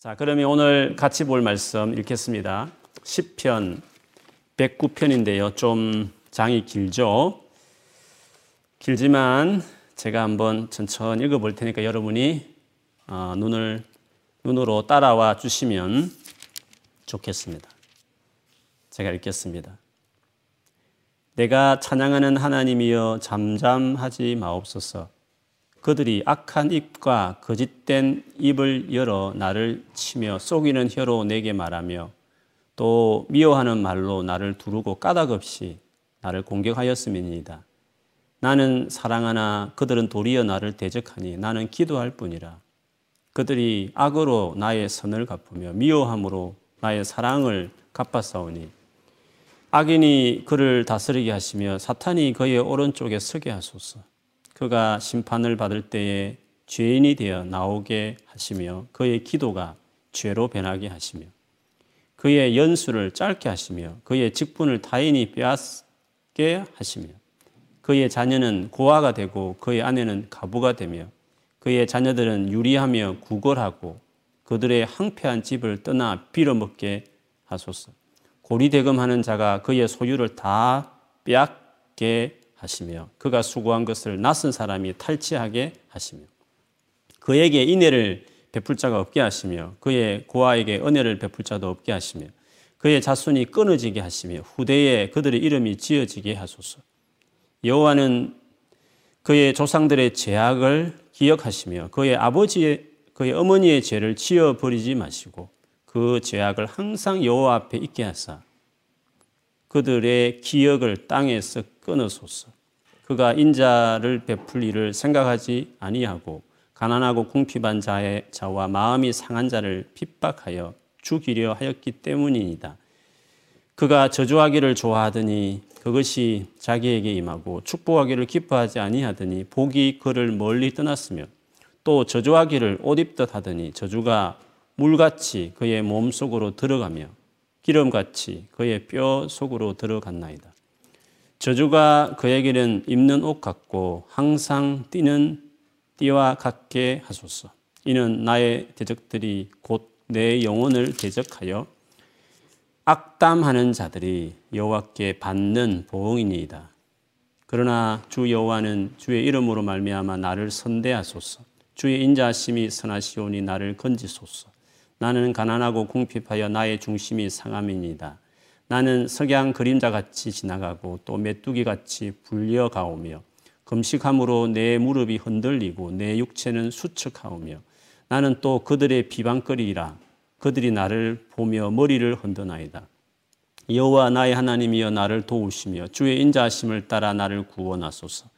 자, 그러면 오늘 같이 볼 말씀 읽겠습니다. 10편 109편인데요. 좀 장이 길죠. 길지만 제가 한번 천천히 읽어 볼 테니까 여러분이 어, 눈을 눈으로 따라와 주시면 좋겠습니다. 제가 읽겠습니다. 내가 찬양하는 하나님이여 잠잠하지 마옵소서. 그들이 악한 입과 거짓된 입을 열어 나를 치며 속이는 혀로 내게 말하며 또 미워하는 말로 나를 두르고 까닭없이 나를 공격하였음이니이다. 나는 사랑하나 그들은 도리어 나를 대적하니 나는 기도할 뿐이라. 그들이 악으로 나의 선을 갚으며 미워함으로 나의 사랑을 갚아싸우니 악인이 그를 다스리게 하시며 사탄이 그의 오른쪽에 서게 하소서. 그가 심판을 받을 때에 죄인이 되어 나오게 하시며 그의 기도가 죄로 변하게 하시며 그의 연수를 짧게 하시며 그의 직분을 타인이 빼앗게 하시며 그의 자녀는 고아가 되고 그의 아내는 가부가 되며 그의 자녀들은 유리하며 구걸하고 그들의 항폐한 집을 떠나 빌어먹게 하소서. 고리대금하는 자가 그의 소유를 다 빼앗게 하시며 그가 수고한 것을 낯선 사람이 탈취하게 하시며 그에게 인애를 베풀 자가 없게 하시며 그의 고아에게 은혜를 베풀 자도 없게 하시며 그의 자손이 끊어지게 하시며 후대에 그들의 이름이 지어지게 하소서. 여호와는 그의 조상들의 죄악을 기억하시며 그의 아버지의 그의 어머니의 죄를 지어 버리지 마시고 그 죄악을 항상 여호와 앞에 있게 하사 그들의 기억을 땅에서 끊어소서. 그가 인자를 베풀 일을 생각하지 아니하고 가난하고 궁핍한 자의 자와 마음이 상한 자를 핍박하여 죽이려 하였기 때문이니다. 그가 저주하기를 좋아하더니 그것이 자기에게 임하고 축복하기를 기뻐하지 아니하더니 복이 그를 멀리 떠났으며 또 저주하기를 옷 입듯 하더니 저주가 물같이 그의 몸 속으로 들어가며 기름같이 그의 뼈 속으로 들어갔나이다. 저주가 그에게는 입는 옷 같고 항상 뛰는 띠와 같게 하소서. 이는 나의 대적들이 곧 내 영혼을 대적하여 악담하는 자들이 여호와께 받는 보응이니이다. 그러나 주 여호와는 주의 이름으로 말미암아 나를 선대하소서. 주의 인자하심이 선하시오니 나를 건지소서. 나는 가난하고 궁핍하여 나의 중심이 상함이니다. 나는 석양 그림자 같이 지나가고 또 메뚜기 같이 불려가오며 금식함으로 내 무릎이 흔들리고 내 육체는 수척하오며 나는 또 그들의 비방거리라 그들이 나를 보며 머리를 흔드나이다. 여호와 나의 하나님이여 나를 도우시며 주의 인자하심을 따라 나를 구원하소서.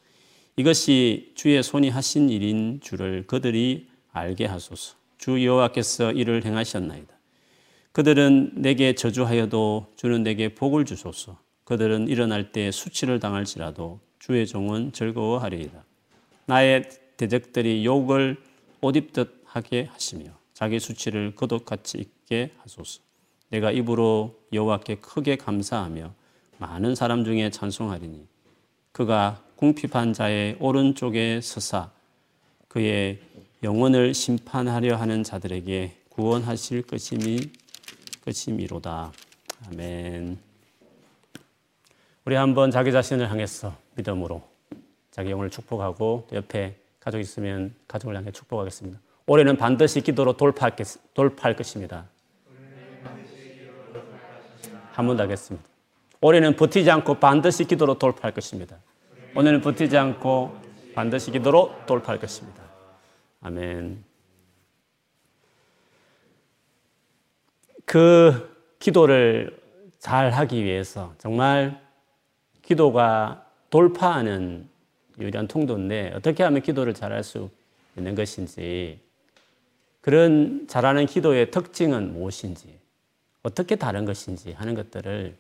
이것이 주의 손이 하신 일인 줄을 그들이 알게 하소서. 주 여호와께서 이를 행하셨나이다. 그들은 내게 저주하여도 주는 내게 복을 주소서. 그들은 일어날 때 수치를 당할지라도 주의 종은 즐거워하리이다. 나의 대적들이 욕을 옷 입듯 하게 하시며 자기 수치를 거독같이 입게 하소서. 내가 입으로 여호와께 크게 감사하며 많은 사람 중에 찬송하리니 그가 궁핍한 자의 오른쪽에 서사 그의 영혼을 심판하려 하는 자들에게 구원하실 것임이 것임이로다. 아멘. 우리 한번 자기 자신을 향해서 믿음으로 자기 영혼을 축복하고 옆에 가족 있으면 가족을 향해 축복하겠습니다. 올해는 반드시 기도로 돌파할, 돌파할 것입니다. 한번더 하겠습니다. 올해는 버티지 않고 반드시 기도로 돌파할 것입니다. 오늘은 버티지 않고 반드시 기도로 돌파할 것입니다. 아멘. 그 기도를 잘 하기 위해서 정말 기도가 돌파하는 유일한 통도인데 어떻게 하면 기도를 잘 할 수 있는 것인지 그런 잘하는 기도의 특징은 무엇인지 어떻게 다른 것인지 하는 것들을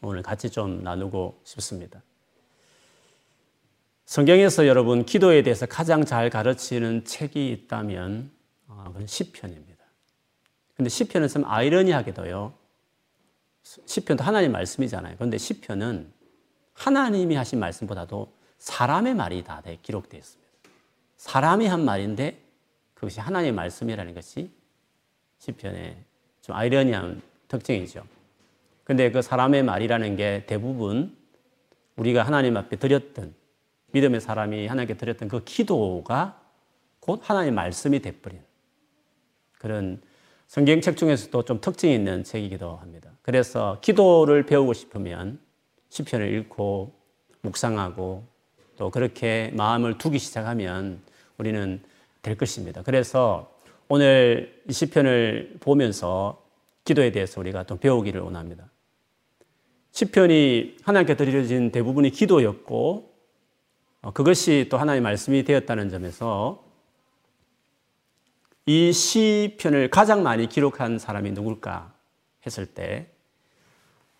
오늘 같이 좀 나누고 싶습니다. 성경에서 여러분 기도에 대해서 가장 잘 가르치는 책이 있다면 어, 그건 시편입니다. 근데 시편은 좀 아이러니하게도요. 시편도 하나님 말씀이잖아요. 그런데 시편은 하나님이 하신 말씀보다도 사람의 말이 다 기록되어 있습니다. 사람이 한 말인데 그것이 하나님의 말씀이라는 것이 시편의 좀 아이러니한 특징이죠. 근데 그 사람의 말이라는 게 대부분 우리가 하나님 앞에 드렸던 믿음의 사람이 하나님께 드렸던 그 기도가 곧 하나님의 말씀이 돼버린 그런 성경책 중에서도 좀 특징이 있는 책이기도 합니다. 그래서 기도를 배우고 싶으면 시편을 읽고 묵상하고 또 그렇게 마음을 두기 시작하면 우리는 될 것입니다. 그래서 오늘 이 시편을 보면서 기도에 대해서 우리가 좀 배우기를 원합니다. 시편이 하나님께 드려진 대부분이 기도였고 어, 그것이 또 하나님의 말씀이 되었다는 점에서 이 시편을 가장 많이 기록한 사람이 누굴까 했을 때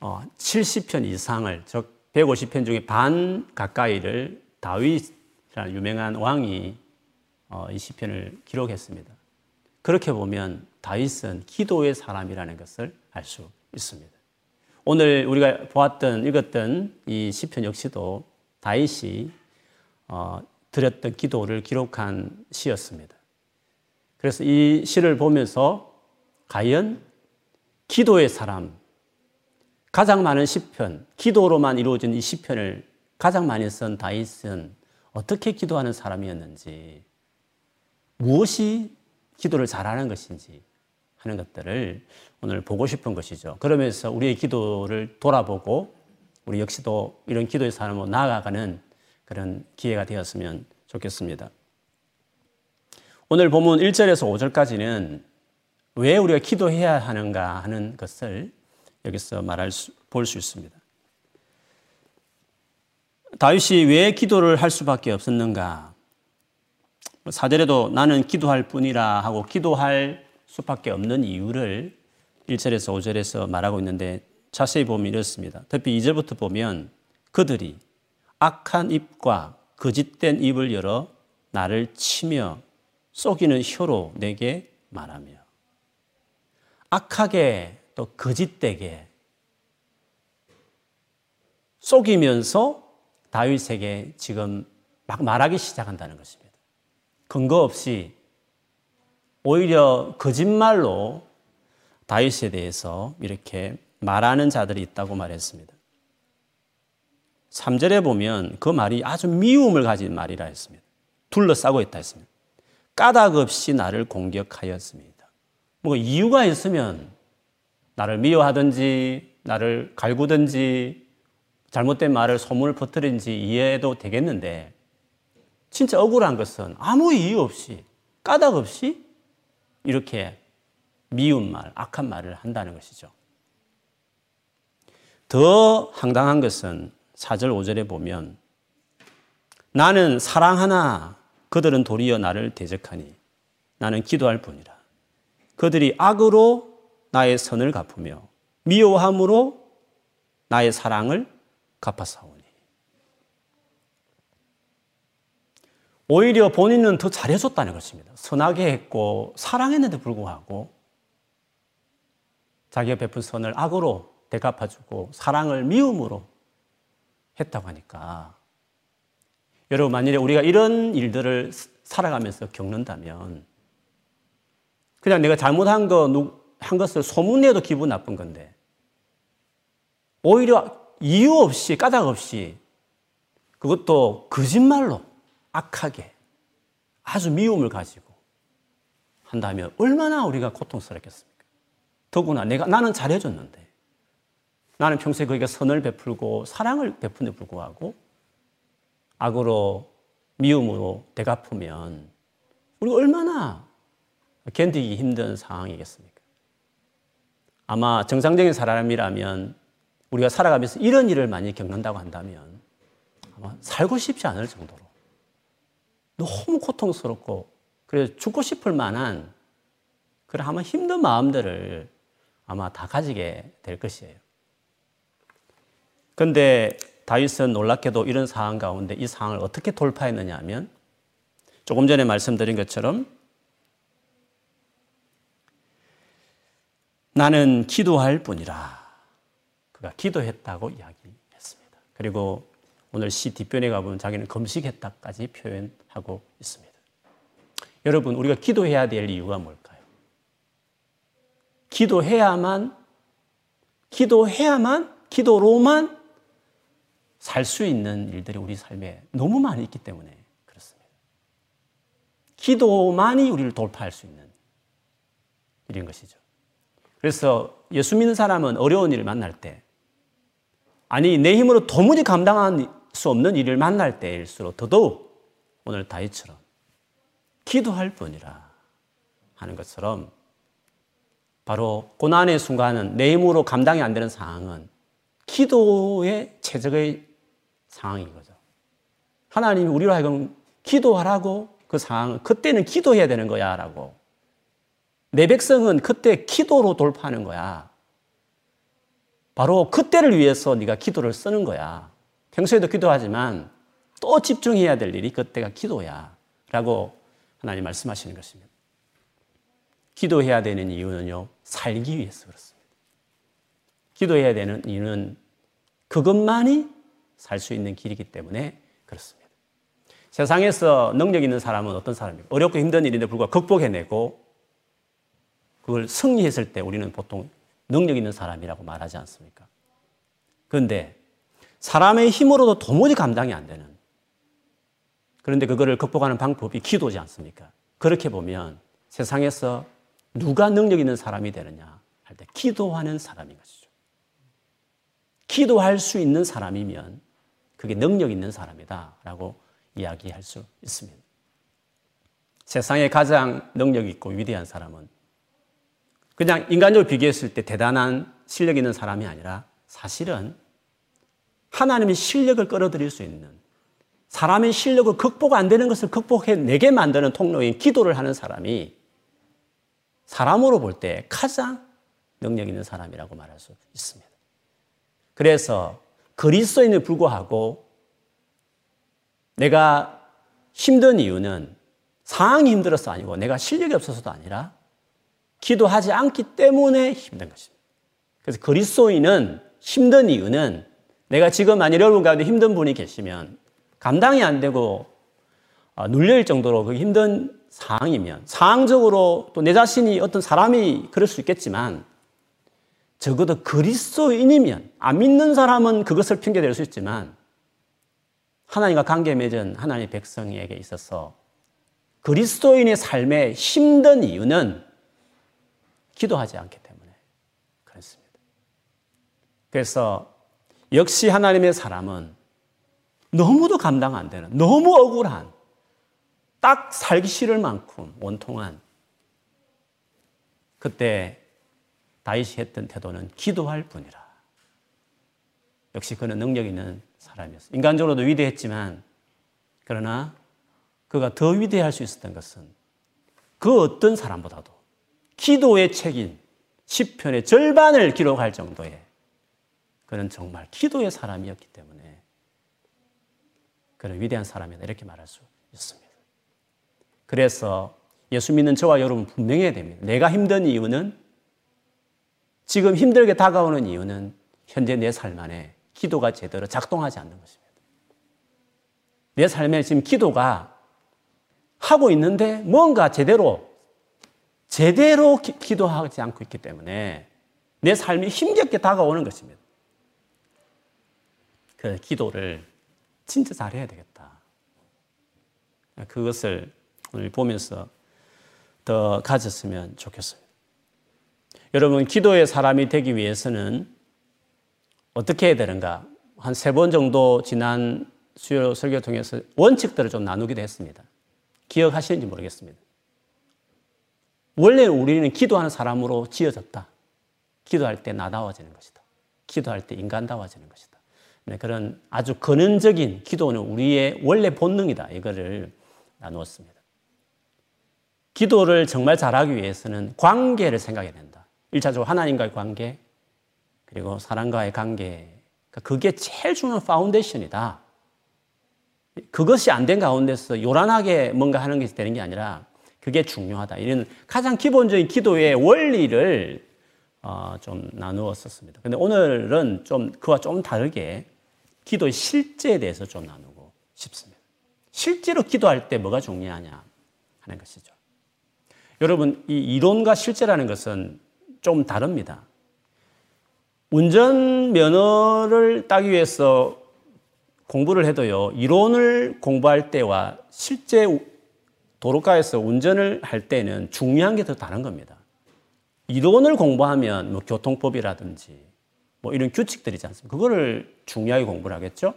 70편 어, 이상을 즉 150편 중에 반 가까이를 다윗이라는 유명한 왕이 어, 이 시편을 기록했습니다. 그렇게 보면 다윗은 기도의 사람이라는 것을 알 수 있습니다. 오늘 우리가 보았던 읽었던 이 시편 역시도 다윗이 어, 드렸던 기도를 기록한 시였습니다. 그래서 이 시를 보면서 과연 기도의 사람 가장 많은 시편 기도로만 이루어진 이 시편을 가장 많이 쓴 다윗은 어떻게 기도하는 사람이었는지 무엇이 기도를 잘하는 것인지 하는 것들을 오늘 보고 싶은 것이죠. 그러면서 우리의 기도를 돌아보고 우리 역시도 이런 기도의 삶으로 나아가는 그런 기회가 되었으면 좋겠습니다. 오늘 본문 1절에서 5절까지는 왜 우리가 기도해야 하는가 하는 것을 여기서 말할 수, 볼수 있습니다. 다윗이 왜 기도를 할 수밖에 없었는가? 사절에도 나는 기도할 뿐이라 하고 기도할 수밖에 없는 이유를 1절에서 5절에서 말하고 있는데 자세히 보면 이렇습니다. 특히 2절부터 보면 그들이 악한 입과 거짓된 입을 열어 나를 치며 쏘기는 혀로 내게 말하며 악하게 또 거짓되게 속이면서 다윗에게 지금 막 말하기 시작한다는 것입니다. 근거 없이 오히려 거짓말로 다윗에 대해서 이렇게 말하는 자들이 있다고 말했습니다. 3절에 보면 그 말이 아주 미움을 가진 말이라 했습니다. 둘러싸고 있다 했습니다. 까닭 없이 나를 공격하였습니다. 뭐 이유가 있으면 나를 미워하든지 나를 갈구든지 잘못된 말을 소문을 퍼뜨린지 이해해도 되겠는데 진짜 억울한 것은 아무 이유 없이 까닭 없이 이렇게 미운 말, 악한 말을 한다는 것이죠. 더 황당한 것은 4절, 5절에 보면 나는 사랑하나 그들은 도리어 나를 대적하니 나는 기도할 뿐이라. 그들이 악으로 나의 선을 갚으며 미워함으로 나의 사랑을 갚아싸우니. 오히려 본인은 더 잘해줬다는 것입니다. 선하게 했고 사랑했는데 불구하고 자기가 베푼 선을 악으로 되갚아주고 사랑을 미움으로 했다고 하니까 여러분 만일에 우리가 이런 일들을 살아가면서 겪는다면 그냥 내가 잘못한 거, 한 것을 소문내도 기분 나쁜 건데 오히려 이유 없이 까닭 없이 그것도 거짓말로 악하게 아주 미움을 가지고 한다면 얼마나 우리가 고통스럽겠습니까? 더구나 내가 나는 잘해줬는데 나는 평소에 그에게 선을 베풀고 사랑을 베푼데 불구하고 악으로 미움으로 대갚으면 우리가 얼마나 견디기 힘든 상황이겠습니까? 아마 정상적인 사람이라면 우리가 살아가면서 이런 일을 많이 겪는다고 한다면 아마 살고 싶지 않을 정도로 너무 고통스럽고 그래서 죽고 싶을 만한 그런 아마 힘든 마음들을 아마 다 가지게 될 것이에요. 그런데 다윗은 놀랍게도 이런 상황 가운데 이 상황을 어떻게 돌파했느냐 하면 조금 전에 말씀드린 것처럼 나는 기도할 뿐이라. 그가 기도했다고 이야기했습니다. 그리고 오늘 시 뒷변에 가보면 자기는 금식했다까지 표현하고 있습니다. 여러분, 우리가 기도해야 될 이유가 뭘까요? 기도해야만, 기도해야만, 기도로만 살 수 있는 일들이 우리 삶에 너무 많이 있기 때문에 그렇습니다. 기도만이 우리를 돌파할 수 있는 일인 것이죠. 그래서 예수 믿는 사람은 어려운 일을 만날 때, 아니, 내 힘으로 도무지 감당할 수 없는 일을 만날 때일수록 더더욱 오늘 다윗처럼 기도할 뿐이라 하는 것처럼 바로 고난의 순간은 내 힘으로 감당이 안 되는 상황은 기도의 최적의 상황인 거죠. 하나님이 우리로 하여금 기도하라고 그 상황, 그때는 기도해야 되는 거야 라고. 내 백성은 그때 기도로 돌파하는 거야. 바로 그때를 위해서 네가 기도를 쓰는 거야. 평소에도 기도하지만 또 집중해야 될 일이 그때가 기도야. 라고 하나님 말씀하시는 것입니다. 기도해야 되는 이유는요, 살기 위해서 그렇습니다. 기도해야 되는 이유는 그것만이 살 수 있는 길이기 때문에 그렇습니다. 세상에서 능력 있는 사람은 어떤 사람입니까? 어렵고 힘든 일인데 불구하고 극복해내고 그걸 승리했을 때 우리는 보통 능력 있는 사람이라고 말하지 않습니까? 그런데 사람의 힘으로도 도무지 감당이 안 되는 그런데 그거를 극복하는 방법이 기도지 않습니까? 그렇게 보면 세상에서 누가 능력 있는 사람이 되느냐 할 때 기도하는 사람인 것이죠. 기도할 수 있는 사람이면 그게 능력 있는 사람이다 라고 이야기할 수 있습니다. 세상에 가장 능력 있고 위대한 사람은 그냥 인간적으로 비교했을 때 대단한 실력 있는 사람이 아니라 사실은 하나님의 실력을 끌어들일 수 있는 사람의 실력을 극복 안 되는 것을 극복해 내게 만드는 통로인 기도를 하는 사람이 사람으로 볼 때 가장 능력 있는 사람이라고 말할 수 있습니다. 그래서 그리스도인에 불구하고 내가 힘든 이유는 상황이 힘들어서 아니고 내가 실력이 없어서도 아니라 기도하지 않기 때문에 힘든 것입니다. 그래서 그리스도인은 힘든 이유는 내가 지금 만약 여러분 가운데 힘든 분이 계시면 감당이 안 되고 어, 눌려일 정도로 그 힘든 상황이면 상황적으로 또 내 자신이 어떤 사람이 그럴 수 있겠지만 적어도 그리스도인이면 안 믿는 사람은 그것을 핑계댈 수 있지만 하나님과 관계 맺은 하나님의 백성에게 있어서 그리스도인의 삶에 힘든 이유는 기도하지 않기 때문에 그렇습니다. 그래서 역시 하나님의 사람은 너무도 감당 안 되는, 너무 억울한, 딱 살기 싫을 만큼 원통한 그때 다윗이 했던 태도는 기도할 뿐이라. 역시 그는 능력 있는 사람이었어. 인간적으로도 위대했지만 그러나 그가 더 위대할 수 있었던 것은 그 어떤 사람보다도 기도의 책임 10편의 절반을 기록할 정도의 그는 정말 기도의 사람이었기 때문에 그는 위대한 사람이다 이렇게 말할 수 있습니다. 그래서 예수 믿는 저와 여러분 분명해야 됩니다. 내가 힘든 이유는 지금 힘들게 다가오는 이유는 현재 내 삶 안에 기도가 제대로 작동하지 않는 것입니다. 내 삶에 지금 기도가 하고 있는데 뭔가 제대로 제대로 기, 도하지 않고 있기 때문에 내 삶이 힘겹게 다가오는 것입니다. 그 기도를 진짜 잘해야 되겠다. 그것을 오늘 보면서 더 가졌으면 좋겠습니다. 여러분, 기도의 사람이 되기 위해서는 어떻게 해야 되는가? 한 세 번 정도 지난 수요 설교 통해서 원칙들을 좀 나누기도 했습니다. 기억하시는지 모르겠습니다. 원래 우리는 기도하는 사람으로 지어졌다. 기도할 때 나다워지는 것이다. 기도할 때 인간다워지는 것이다. 네, 그런 아주 근원적인 기도는 우리의 원래 본능이다. 이거를 나누었습니다. 기도를 정말 잘하기 위해서는 관계를 생각해야 된다. 1차적으로 하나님과의 관계, 그리고 사람과의 관계. 그러니까 그게 제일 중요한 파운데이션이다. 그것이 안 된 가운데서 요란하게 뭔가 하는 것이 되는 게 아니라 그게 중요하다. 이런 가장 기본적인 기도의 원리를 어, 좀 나누었었습니다. 근데 오늘은 좀 그와 좀 다르게 기도의 실제에 대해서 좀 나누고 싶습니다. 실제로 기도할 때 뭐가 중요하냐 하는 것이죠. 여러분, 이 이론과 실제라는 것은 좀 다릅니다. 운전 면허를 따기 위해서 공부를 해도요, 이론을 공부할 때와 실제 도로가에서 운전을 할 때는 중요한 게 더 다른 겁니다. 이론을 공부하면 뭐 교통법이라든지 뭐 이런 규칙들이지 않습니까? 그거를 중요하게 공부를 하겠죠?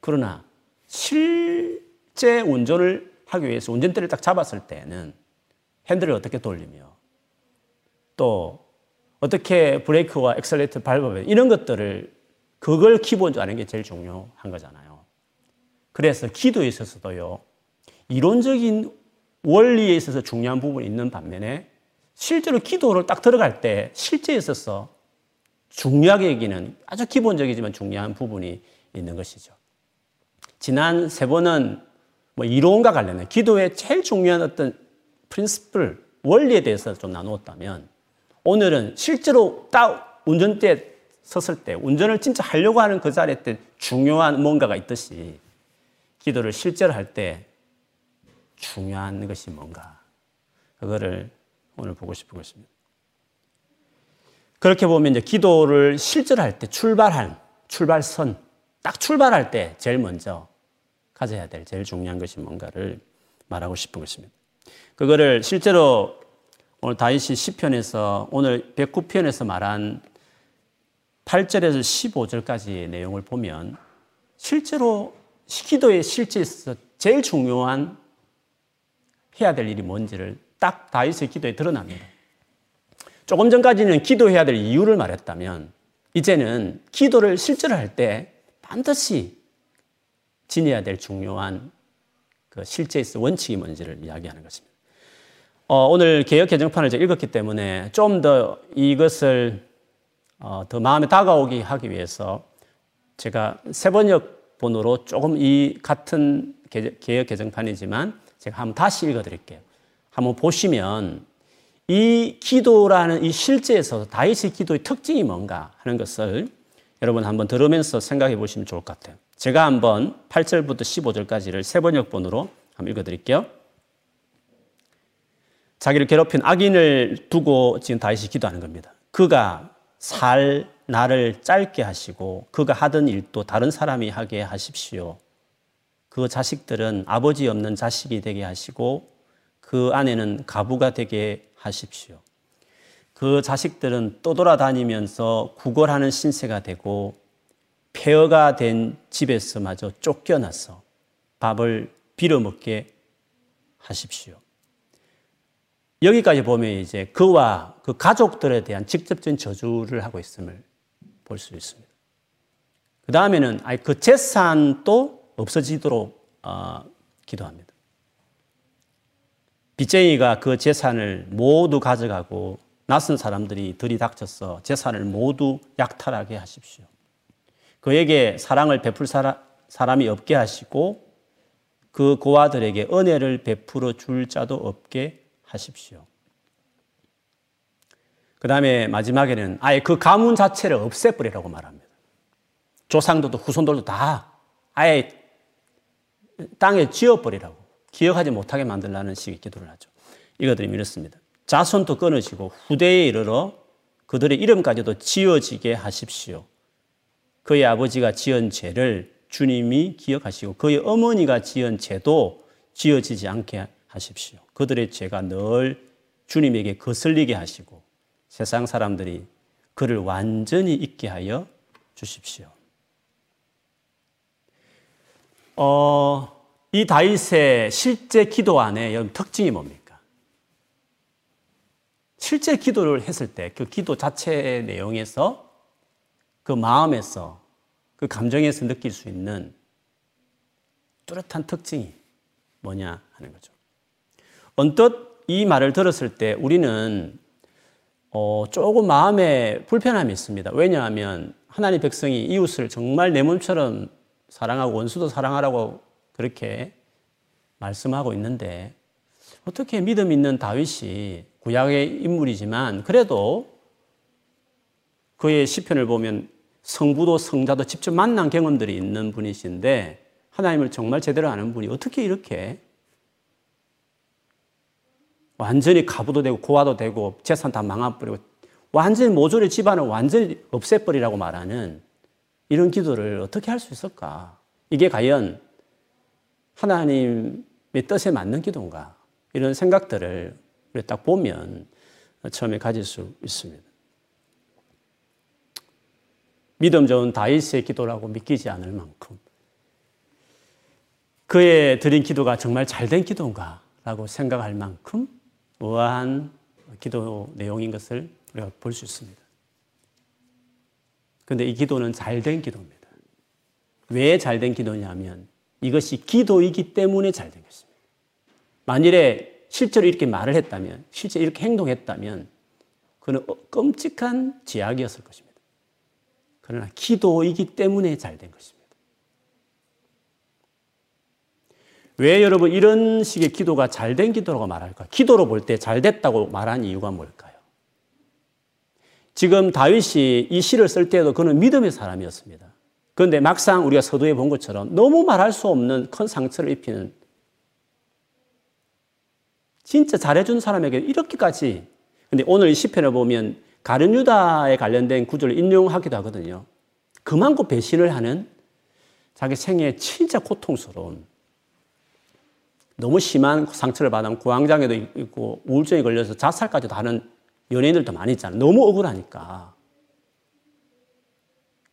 그러나 실제 운전을 하기 위해서 운전대를 딱 잡았을 때는 핸들을 어떻게 돌리며 또 어떻게 브레이크와 엑셀레이터 밟아야 이런 것들을 그걸 기본적으로 아는 게 제일 중요한 거잖아요. 그래서 기도에 있어서도요. 이론적인 원리에 있어서 중요한 부분이 있는 반면에 실제로 기도를 딱 들어갈 때 실제에 있어서 중요하게 여기는 아주 기본적이지만 중요한 부분이 있는 것이죠. 지난 세 번은 뭐 이론과 관련된 기도의 제일 중요한 어떤 프린스플, 원리에 대해서 좀 나누었다면 오늘은 실제로 딱 운전대에 섰을 때 운전을 진짜 하려고 하는 그 자리에 때 중요한 뭔가가 있듯이 기도를 실제로 할 때 중요한 것이 뭔가 그거를 오늘 보고 싶은 것입니다. 그렇게 보면 이제 기도를 실제로 할 때 출발한 출발선 딱 출발할 때 제일 먼저 가져야 될 제일 중요한 것이 뭔가를 말하고 싶은 것입니다. 그거를 실제로 오늘 다윗이 시편에서 오늘 109편에서 말한 8절에서 15절까지의 내용을 보면 실제로 기도의 실제에서 제일 중요한 해야 될 일이 뭔지를 딱 다윗의 기도에 드러납니다. 조금 전까지는 기도해야 될 이유를 말했다면 이제는 기도를 실제로 할 때 반드시 지녀야 될 중요한 그 실제에서 원칙이 뭔지를 이야기하는 것입니다. 어, 오늘 개혁 개정판을 제가 읽었기 때문에 좀 더 이것을 어, 더 마음에 다가오게 하기 위해서 제가 세번역 번호로 조금 이 같은 개혁 개정판이지만 제가 한번 다시 읽어드릴게요. 한번 보시면 이 기도라는 이 실제에서 다윗의 기도의 특징이 뭔가 하는 것을 여러분 한번 들으면서 생각해 보시면 좋을 것 같아요. 제가 한번 8절부터 15절까지를 세 번역 본으로 한번 읽어드릴게요. 자기를 괴롭힌 악인을 두고 지금 다윗이 기도하는 겁니다. 그가 살 나를 짧게 하시고 그가 하던 일도 다른 사람이 하게 하십시오. 그 자식들은 아버지 없는 자식이 되게 하시고 그 아내는 가부가 되게 하십시오. 그 자식들은 떠돌아다니면서 구걸하는 신세가 되고 폐허가 된 집에서마저 쫓겨나서 밥을 빌어먹게 하십시오. 여기까지 보면 이제 그와 그 가족들에 대한 직접적인 저주를 하고 있음을 볼 수 있습니다. 그 다음에는 그 재산도 없어지도록 어, 기도합니다. 빚쟁이가 그 재산을 모두 가져가고 낯선 사람들이 들이닥쳐서 재산을 모두 약탈하게 하십시오. 그에게 사랑을 베풀 사람, 사람이 없게 하시고 그 고아들에게 은혜를 베풀어 줄 자도 없게 하십시오. 그 다음에 마지막에는 아예 그 가문 자체를 없애버리라고 말합니다. 조상들도 후손들도 다 아예 땅에 지어버리라고 기억하지 못하게 만들라는 식의 기도를 하죠. 이것들이 이렇습니다. 자손도 끊어지고 후대에 이르러 그들의 이름까지도 지어지게 하십시오. 그의 아버지가 지은 죄를 주님이 기억하시고 그의 어머니가 지은 죄도 지어지지 않게 하십시오. 그들의 죄가 늘 주님에게 거슬리게 하시고 세상 사람들이 그를 완전히 잊게 하여 주십시오. 어, 이 다윗의 실제 기도 안에 특징이 뭡니까? 실제 기도를 했을 때 그 기도 자체의 내용에서 그 마음에서 그 감정에서 느낄 수 있는 뚜렷한 특징이 뭐냐 하는 거죠. 언뜻 이 말을 들었을 때 우리는 어, 조금 마음에 불편함이 있습니다. 왜냐하면 하나님 백성이 이웃을 정말 내 몸처럼 사랑하고 원수도 사랑하라고 그렇게 말씀하고 있는데 어떻게 믿음 있는 다윗이 구약의 인물이지만 그래도 그의 시편을 보면 성부도 성자도 직접 만난 경험들이 있는 분이신데 하나님을 정말 제대로 아는 분이 어떻게 이렇게 완전히 가부도 되고 고아도 되고 재산 다 망아버리고 완전히 모조리 집안을 완전히 없애버리라고 말하는 이런 기도를 어떻게 할 수 있을까? 이게 과연 하나님의 뜻에 맞는 기도인가? 이런 생각들을 딱 보면 처음에 가질 수 있습니다. 믿음 좋은 다윗의 기도라고 믿기지 않을 만큼 그의 드린 기도가 정말 잘 된 기도인가? 라고 생각할 만큼 우아한 기도 내용인 것을 우리가 볼 수 있습니다. 그런데 이 기도는 잘된 기도입니다. 왜 잘된 기도냐면 이것이 기도이기 때문에 잘된 것입니다. 만일에 실제로 이렇게 말을 했다면, 실제 이렇게 행동했다면, 그는 끔찍한 죄악이었을 것입니다. 그러나 기도이기 때문에 잘된 것입니다. 왜 여러분 이런 식의 기도가 잘 된 기도라고 말할까? 기도로 볼 때 잘 됐다고 말한 이유가 뭘까요? 지금 다윗이 이 시를 쓸 때도 그는 믿음의 사람이었습니다. 그런데 막상 우리가 서두에 본 것처럼 너무 말할 수 없는 큰 상처를 입히는 진짜 잘해준 사람에게 이렇게까지 근데 오늘 이 시편을 보면 가룟 유다에 관련된 구절을 인용하기도 하거든요. 그만큼 배신을 하는 자기 생애 진짜 고통스러운 너무 심한 상처를 받으면 구황장애도 있고 우울증에 걸려서 자살까지도 하는 연예인들도 많이 있잖아요. 너무 억울하니까.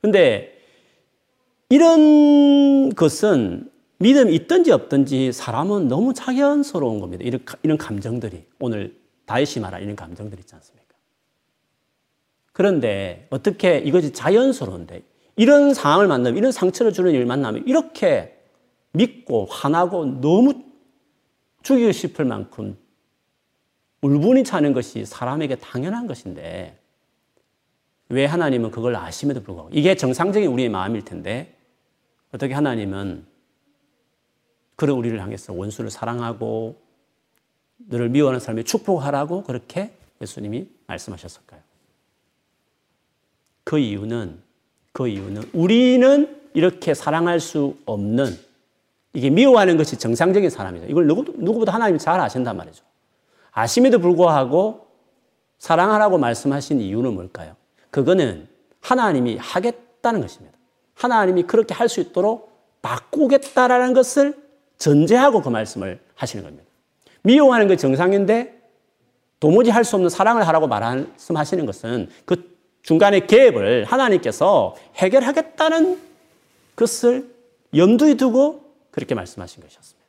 근데 이런 것은 믿음이 있든지 없든지 사람은 너무 자연스러운 겁니다. 이런, 이런 감정들이. 오늘 다윗이 말한 이런 감정들이 있지 않습니까? 그런데 어떻게 이것이 자연스러운데 이런 상황을 만나면 이런 상처를 주는 일을 만나면 이렇게 믿고 화나고 너무 죽이고 싶을 만큼 울분이 차는 것이 사람에게 당연한 것인데 왜 하나님은 그걸 아심에도 불구하고 이게 정상적인 우리의 마음일 텐데 어떻게 하나님은 그런 우리를 향해서 원수를 사랑하고 너를 미워하는 사람이 축복하라고 그렇게 예수님이 말씀하셨을까요? 그 이유는 그 이유는 우리는 이렇게 사랑할 수 없는 이게 미워하는 것이 정상적인 사람이죠. 이걸 누구, 누구 보다 하나님이 잘 아신단 말이죠. 아심에도 불구하고 사랑하라고 말씀하신 이유는 뭘까요? 그거는 하나님이 하겠다는 것입니다. 하나님이 그렇게 할 수 있도록 바꾸겠다라는 것을 전제하고 그 말씀을 하시는 겁니다. 미워하는 것 정상인데 도무지 할 수 없는 사랑을 하라고 말씀하시는 것은 그 중간의 갭을 하나님께서 해결하겠다는 것을 염두에 두고 그렇게 말씀하신 것이었습니다.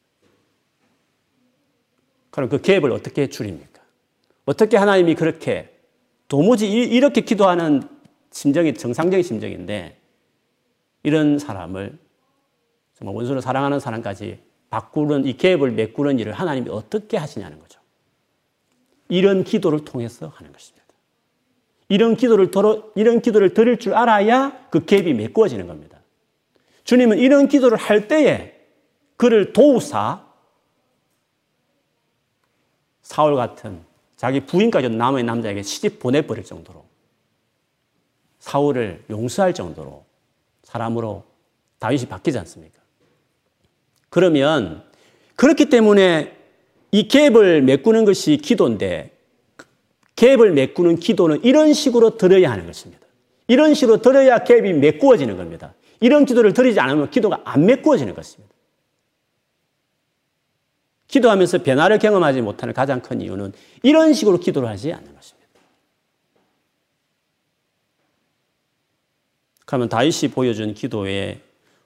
그럼 그 갭을 어떻게 줄입니까? 어떻게 하나님이 그렇게 도무지 이렇게 기도하는 심정이 정상적인 심정인데 이런 사람을 정말 원수를 사랑하는 사람까지 바꾸는 이 갭을 메꾸는 일을 하나님이 어떻게 하시냐는 거죠. 이런 기도를 통해서 하는 것입니다. 이런 기도를 들어, 이런 기도를 드릴 줄 알아야 그 갭이 메꾸어지는 겁니다. 주님은 이런 기도를 할 때에 그를 도우사 사울 같은 자기 부인까지 남의 남자에게 시집 보내버릴 정도로 사울을 용서할 정도로 사람으로 다윗이 바뀌지 않습니까? 그러면 그렇기 때문에 이 갭을 메꾸는 것이 기도인데 갭을 메꾸는 기도는 이런 식으로 들어야 하는 것입니다. 이런 식으로 들어야 갭이 메꾸어지는 겁니다. 이런 기도를 드리지 않으면 기도가 안 메꾸어지는 것입니다. 기도하면서 변화를 경험하지 못하는 가장 큰 이유는 이런 식으로 기도를 하지 않는 것입니다. 그러면 다윗이 보여준 기도의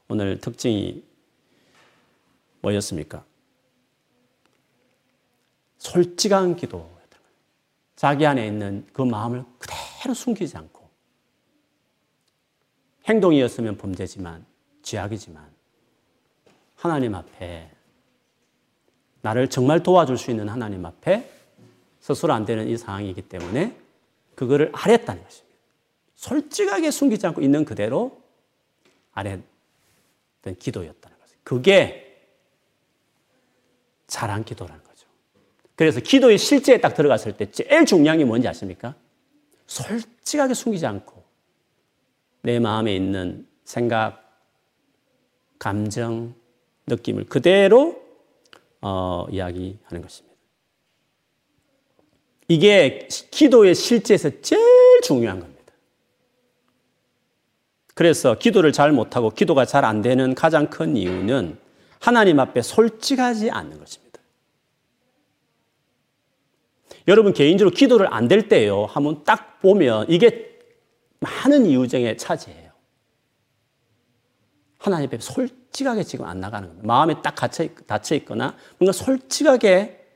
오늘 특징이 뭐였습니까? 솔직한 거예요. 자기 안에 있는 그 마음을 그대로 숨기지 않고 행동이었으면 범죄지만 죄악이지만 하나님 앞에 나를 정말 도와줄 수 있는 하나님 앞에 스스로 안 되는 이 상황이기 때문에 그거를 아랬다는 것입니다. 솔직하게 숨기지 않고 있는 그대로 아랬던 기도였다는 것입니다. 그게 잘한 기도라는 거죠. 그래서 기도의 실제에 딱 들어갔을 때 제일 중요한 게 뭔지 아십니까? 솔직하게 숨기지 않고 내 마음에 있는 생각, 감정, 느낌을 그대로 어, 이야기하는 것입니다. 이게 기도의 실제에서 제일 중요한 겁니다. 그래서 기도를 잘 못하고 기도가 잘 안 되는 가장 큰 이유는 하나님 앞에 솔직하지 않는 것입니다. 여러분 개인적으로 기도를 안 될 때요. 한번 딱 보면 이게 많은 이유 중에 차지해요. 하나님 앞에 솔 직하게 지금 안 나가는 겁니다. 마음에 딱 갇혀, 닫혀 있거나 뭔가 솔직하게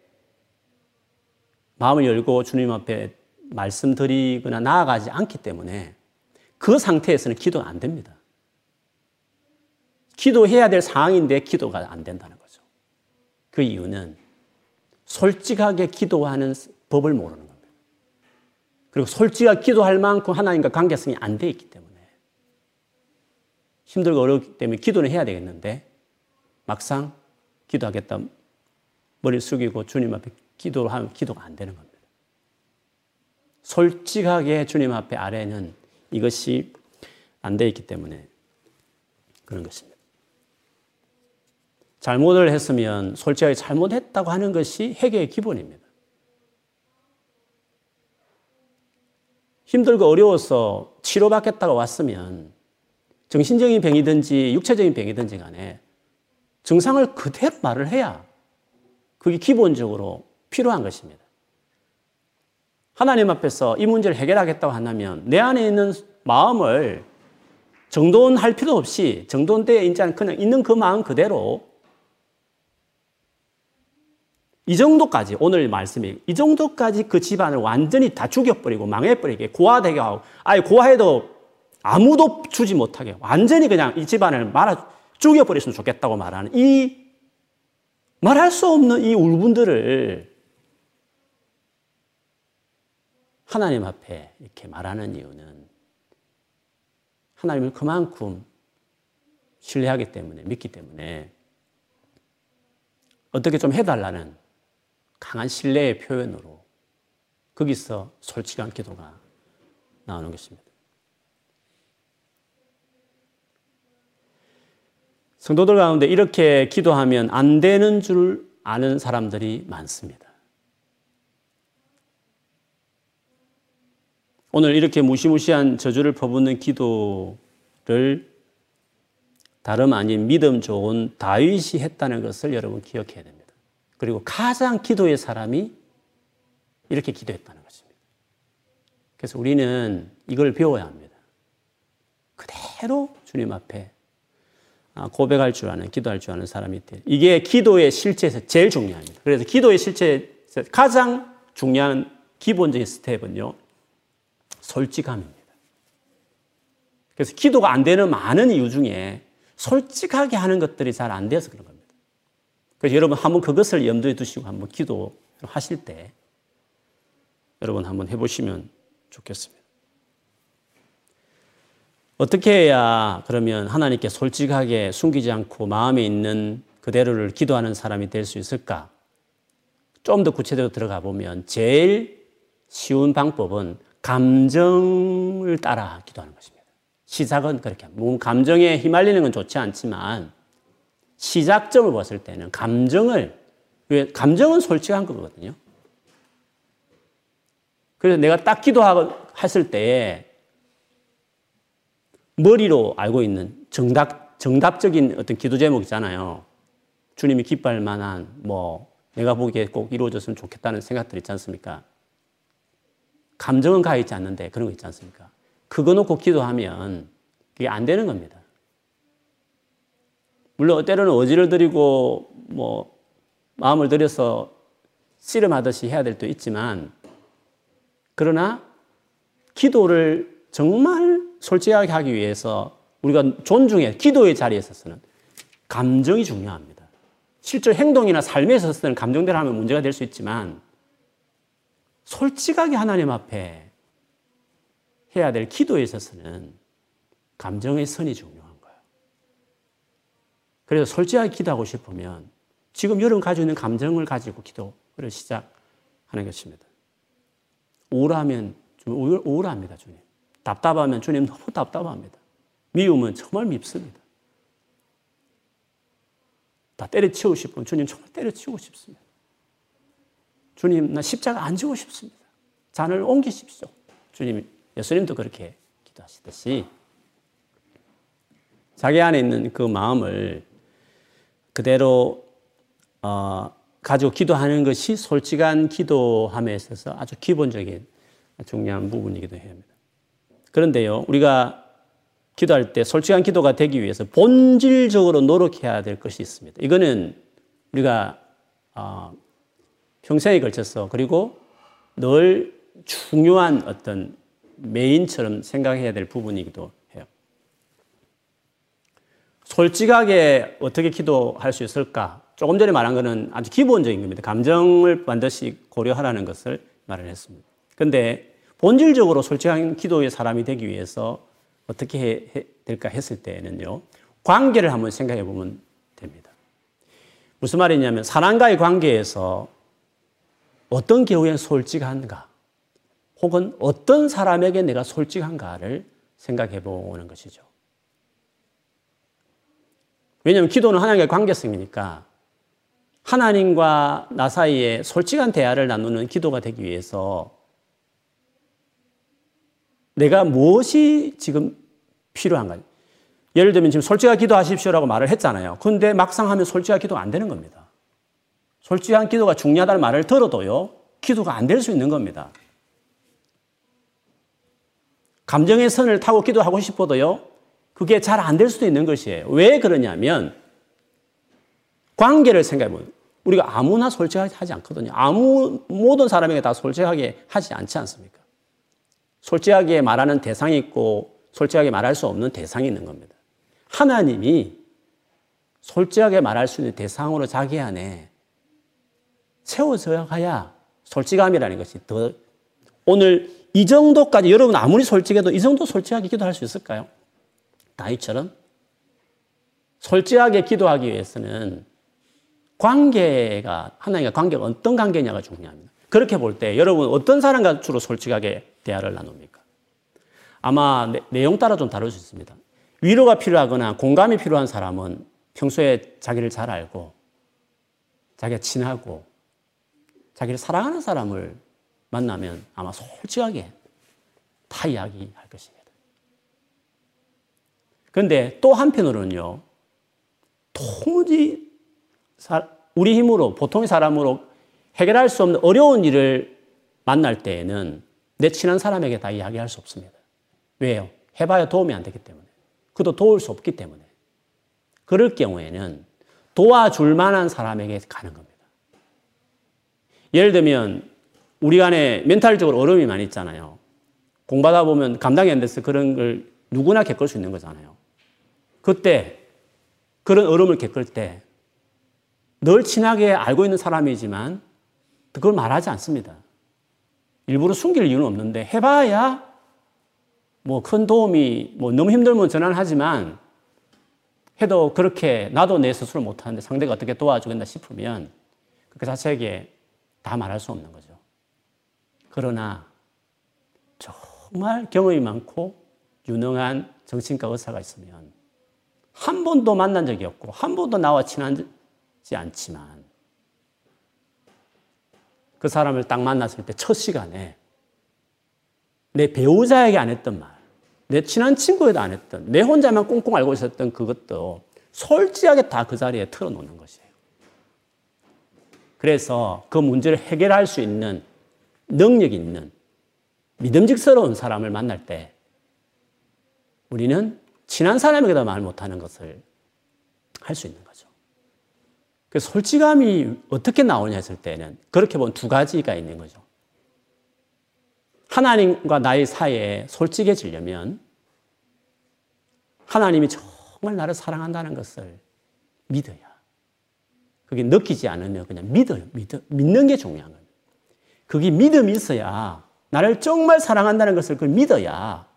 마음을 열고 주님 앞에 말씀드리거나 나아가지 않기 때문에 그 상태에서는 기도가 안 됩니다. 기도해야 될 상황인데 기도가 안 된다는 거죠. 그 이유는 솔직하게 기도하는 법을 모르는 겁니다. 그리고 솔직하게 기도할 만큼 하나님과 관계성이 안 돼 있기 때문에 힘들고 어렵기 때문에 기도는 해야 되겠는데 막상 기도하겠다 머리 숙이고 주님 앞에 기도를 하면 기도가 안 되는 겁니다. 솔직하게 주님 앞에 아래는 이것이 안 돼 있기 때문에 그런 것입니다. 잘못을 했으면 솔직하게 잘못했다고 하는 것이 회개의 기본입니다. 힘들고 어려워서 치료받겠다고 왔으면 정신적인 병이든지 육체적인 병이든지 간에 증상을 그대로 말을 해야 그게 기본적으로 필요한 것입니다. 하나님 앞에서 이 문제를 해결하겠다고 한다면 내 안에 있는 마음을 정돈할 필요 없이 정돈되어 있지 않은 그냥 있는 그 마음 그대로 이 정도까지 오늘 말씀이 이 정도까지 그 집안을 완전히 다 죽여버리고 망해버리게 고아되게 하고 아예 고아해도 아무도 주지 못하게 완전히 그냥 이 집안을 말아 죽여버렸으면 좋겠다고 말하는 이 말할 수 없는 이 울분들을 하나님 앞에 이렇게 말하는 이유는 하나님을 그만큼 신뢰하기 때문에, 믿기 때문에 어떻게 좀 해달라는 강한 신뢰의 표현으로 거기서 솔직한 기도가 나오는 것입니다. 성도들 가운데 이렇게 기도하면 안 되는 줄 아는 사람들이 많습니다. 오늘 이렇게 무시무시한 저주를 퍼붓는 기도를 다름 아닌 믿음 좋은 다윗이 했다는 것을 여러분 기억해야 됩니다. 그리고 가장 기도의 사람이 이렇게 기도했다는 것입니다. 그래서 우리는 이걸 배워야 합니다. 그대로 주님 앞에 아, 고백할 줄 아는, 기도할 줄 아는 사람이 돼. 이게 기도의 실체에서 제일 중요합니다. 그래서 기도의 실체에서 가장 중요한 기본적인 스텝은요, 솔직함입니다. 그래서 기도가 안 되는 많은 이유 중에 솔직하게 하는 것들이 잘 안 돼서 그런 겁니다. 그래서 여러분 한번 그것을 염두에 두시고 한번 기도 하실 때 여러분 한번 해보시면 좋겠습니다. 어떻게 해야 그러면 하나님께 솔직하게 숨기지 않고 마음에 있는 그대로를 기도하는 사람이 될 수 있을까? 좀 더 구체적으로 들어가 보면 제일 쉬운 방법은 감정을 따라 기도하는 것입니다. 시작은 그렇게 뭐 감정에 휘말리는 건 좋지 않지만 시작점을 봤을 때는 감정을 왜 감정은 솔직한 거거든요. 그래서 내가 딱 기도하고 했을 때 머리로 알고 있는 정답 정답적인 어떤 기도 제목 있잖아요. 주님이 기뻐할 만한 뭐 내가 보기에 꼭 이루어졌으면 좋겠다는 생각들 있지 않습니까? 감정은 가 있지 않는데 그런 거 있지 않습니까? 그거 놓고 기도하면 그게 안 되는 겁니다. 물론 때로는 어지를 들이고 뭐 마음을 들여서 씨름하듯이 해야 될때 있지만 그러나 기도를 정말 솔직하게 하기 위해서 우리가 존중해 기도의 자리에 있어서는 감정이 중요합니다. 실제 행동이나 삶에 있어서는 감정대로 하면 문제가 될 수 있지만 솔직하게 하나님 앞에 해야 될 기도에 있어서는 감정의 선이 중요한 거예요. 그래서 솔직하게 기도하고 싶으면 지금 여러분 가지고 있는 감정을 가지고 기도를 시작하는 것입니다. 우울하면 좀 우울합니다, 주님. 답답하면 주님 너무 답답합니다. 미움은 정말 밉습니다. 다 때려치우고 싶으면 주님 정말 때려치우고 싶습니다. 주님, 나 십자가 안 지고 싶습니다. 잔을 옮기십시오. 주님, 예수님도 그렇게 기도하시듯이 자기 안에 있는 그 마음을 그대로 어, 가지고 기도하는 것이 솔직한 기도함에 있어서 아주 기본적인 중요한 부분이기도 합니다. 그런데요, 우리가 기도할 때 솔직한 기도가 되기 위해서 본질적으로 노력해야 될 것이 있습니다. 이거는 우리가 어, 평생에 걸쳐서 그리고 늘 중요한 어떤 메인처럼 생각해야 될 부분이기도 해요. 솔직하게 어떻게 기도할 수 있을까? 조금 전에 말한 것은 아주 기본적인 겁니다. 감정을 반드시 고려하라는 것을 말을 했습니다. 근데 본질적으로 솔직한 기도의 사람이 되기 위해서 어떻게 해, 될까 했을 때는요, 관계를 한번 생각해 보면 됩니다. 무슨 말이냐면, 사람과의 관계에서 어떤 경우에 솔직한가, 혹은 어떤 사람에게 내가 솔직한가를 생각해 보는 것이죠. 왜냐하면 기도는 하나님과의 관계성이니까 하나님과 나 사이에 솔직한 대화를 나누는 기도가 되기 위해서 내가 무엇이 지금 필요한가? 예를 들면 지금 솔직하게 기도하십시오라고 말을 했잖아요. 근데 막상 하면 솔직하게 기도가 안 되는 겁니다. 솔직한 기도가 중요하다는 말을 들어도요, 기도가 안 될 수 있는 겁니다. 감정의 선을 타고 기도하고 싶어도요, 그게 잘 안 될 수도 있는 것이에요. 왜 그러냐면, 관계를 생각해보면, 우리가 아무나 솔직하게 하지 않거든요. 아무, 모든 사람에게 다 솔직하게 하지 않지 않습니까? 솔직하게 말하는 대상이 있고, 솔직하게 말할 수 없는 대상이 있는 겁니다. 하나님이 솔직하게 말할 수 있는 대상으로 자기 안에 세워져야 솔직함이라는 것이 더 오늘 이 정도까지 여러분 아무리 솔직해도 이 정도 솔직하게 기도할 수 있을까요? 다윗처럼 솔직하게 기도하기 위해서는 관계가 하나님과 관계가 어떤 관계냐가 중요합니다. 그렇게 볼 때 여러분 어떤 사람과 주로 솔직하게 대화를 나눕니까? 아마 내, 용 따라 좀 다를 수 있습니다. 위로가 필요하거나 공감이 필요한 사람은 평소에 자기를 잘 알고 자기가 친하고 자기를 사랑하는 사람을 만나면 아마 솔직하게 다 이야기할 것입니다. 그런데 또 한편으로는요, 도무지 우리 힘으로, 보통의 사람으로 해결할 수 없는 어려운 일을 만날 때에는 내 친한 사람에게 다 이야기할 수 없습니다. 왜요? 해봐야 도움이 안 되기 때문에. 그도 도울 수 없기 때문에. 그럴 경우에는 도와줄 만한 사람에게 가는 겁니다. 예를 들면 우리 간에 멘탈적으로 어려움이 많이 있잖아요. 공부하다 보면 감당이 안 돼서 그런 걸 누구나 겪을 수 있는 거잖아요. 그때 그런 어려움을 겪을 때 늘 친하게 알고 있는 사람이지만 그걸 말하지 않습니다. 일부러 숨길 이유는 없는데 해봐야 뭐 큰 도움이 뭐 너무 힘들면 전화를 하지만 해도 그렇게 나도 내 스스로 못하는데 상대가 어떻게 도와주겠나 싶으면 그 자체에게 다 말할 수 없는 거죠. 그러나 정말 경험이 많고 유능한 정신과 의사가 있으면 한 번도 만난 적이 없고 한 번도 나와 친하지 않지만 그 사람을 딱 만났을 때 첫 시간에 내 배우자에게 안 했던 말, 내 친한 친구에도 안 했던, 내 혼자만 꽁꽁 알고 있었던 그것도 솔직하게 다 그 자리에 털어놓는 것이에요. 그래서 그 문제를 해결할 수 있는 능력 있는 믿음직스러운 사람을 만날 때 우리는 친한 사람에게도 말 못하는 것을 할 수 있는 거죠. 그 솔직함이 어떻게 나오냐 했을 때는 그렇게 보면 두 가지가 있는 거죠. 하나님과 나의 사이에 솔직해지려면 하나님이 정말 나를 사랑한다는 것을 믿어야. 그게 느끼지 않으면 그냥 믿어요. 믿어, 믿는 게 중요한 거예요. 그게 믿음이 있어야 나를 정말 사랑한다는 것을 그걸 믿어야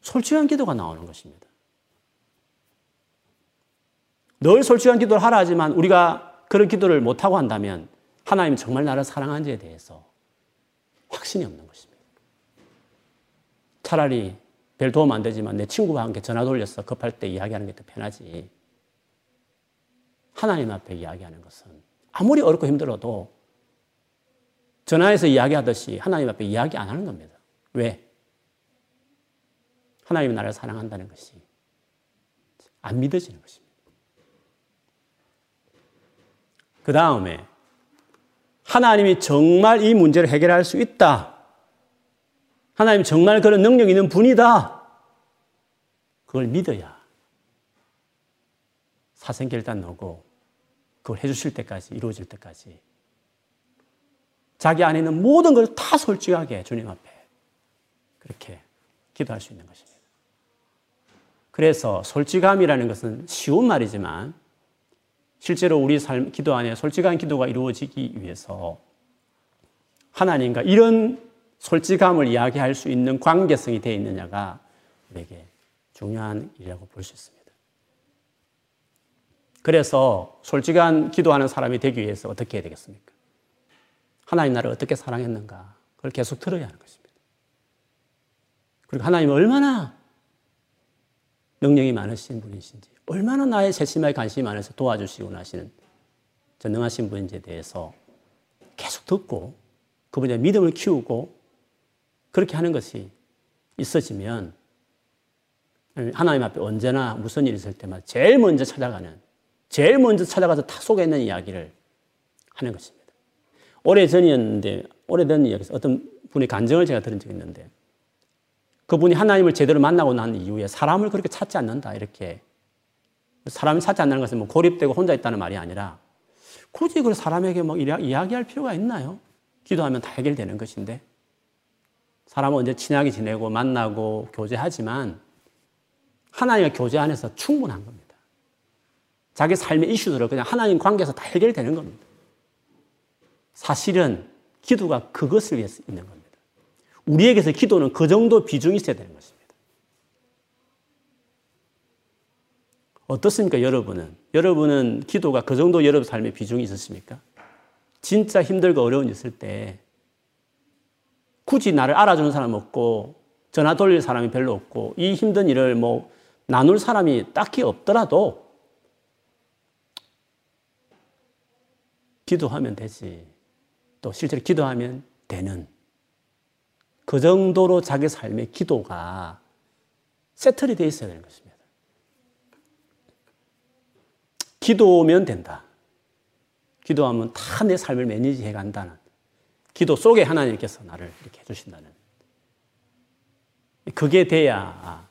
솔직한 기도가 나오는 것입니다. 늘 솔직한 기도를 하라 하지만 우리가 그런 기도를 못하고 한다면 하나님 정말 나를 사랑하는지에 대해서 확신이 없는 것입니다. 차라리 별 도움 안 되지만 내 친구와 함께 전화 돌려서 급할 때 이야기하는 게 더 편하지. 하나님 앞에 이야기하는 것은 아무리 어렵고 힘들어도 전화해서 이야기하듯이 하나님 앞에 이야기 안 하는 겁니다. 왜? 하나님이 나를 사랑한다는 것이 안 믿어지는 것입니다. 그 다음에 하나님이 정말 이 문제를 해결할 수 있다. 하나님 정말 그런 능력 있는 분이다. 그걸 믿어야 사생결단 넣고 그걸 해주실 때까지 이루어질 때까지 자기 안에 있는 모든 걸 다 솔직하게 주님 앞에 그렇게 기도할 수 있는 것입니다. 그래서 솔직함이라는 것은 쉬운 말이지만 실제로 우리 삶, 기도 안에 솔직한 기도가 이루어지기 위해서 하나님과 이런 솔직함을 이야기할 수 있는 관계성이 되어 있느냐가 우리에게 중요한 일이라고 볼 수 있습니다. 그래서 솔직한 기도하는 사람이 되기 위해서 어떻게 해야 되겠습니까? 하나님 나를 어떻게 사랑했는가? 그걸 계속 들어야 하는 것입니다. 그리고 하나님 얼마나 능력이 많으신 분이신지, 얼마나 나의 세심하게 관심이 많아서 도와주시고 나시는 전능하신 분인지에 대해서 계속 듣고 그분의 믿음을 키우고 그렇게 하는 것이 있어지면 하나님 앞에 언제나 무슨 일이 있을 때마다 제일 먼저 찾아가는, 제일 먼저 찾아가서 다 속에 있는 이야기를 하는 것입니다. 오래 전이었는데, 오래된 이야기에서 어떤 분의 간증을 제가 들은 적이 있는데, 그분이 하나님을 제대로 만나고 난 이후에 사람을 그렇게 찾지 않는다, 이렇게. 사람을 찾지 않는 것은 뭐 고립되고 혼자 있다는 말이 아니라, 굳이 그 사람에게 뭐 이야기할 필요가 있나요? 기도하면 다 해결되는 것인데, 사람은 언제 친하게 지내고 만나고 교제하지만, 하나님과 교제 안에서 충분한 겁니다. 자기 삶의 이슈들을 그냥 하나님 관계에서 다 해결되는 겁니다. 사실은 기도가 그것을 위해서 있는 겁니다. 우리에게서 기도는 그 정도 비중이 있어야 되는 것입니다. 어떻습니까, 여러분은? 여러분은 기도가 그 정도 여러분 삶의 비중이 있으십니까? 진짜 힘들고 어려운 일 있을 때 굳이 나를 알아주는 사람 없고 전화 돌릴 사람이 별로 없고 이 힘든 일을 뭐 나눌 사람이 딱히 없더라도 기도하면 되지. 또 실제로 기도하면 되는 그 정도로 자기 삶의 기도가 세틀이 되어 있어야 되는 것입니다. 기도면 된다. 기도하면 다 내 삶을 매니지해 간다는 기도 속에 하나님께서 나를 이렇게 해주신다는 그게 돼야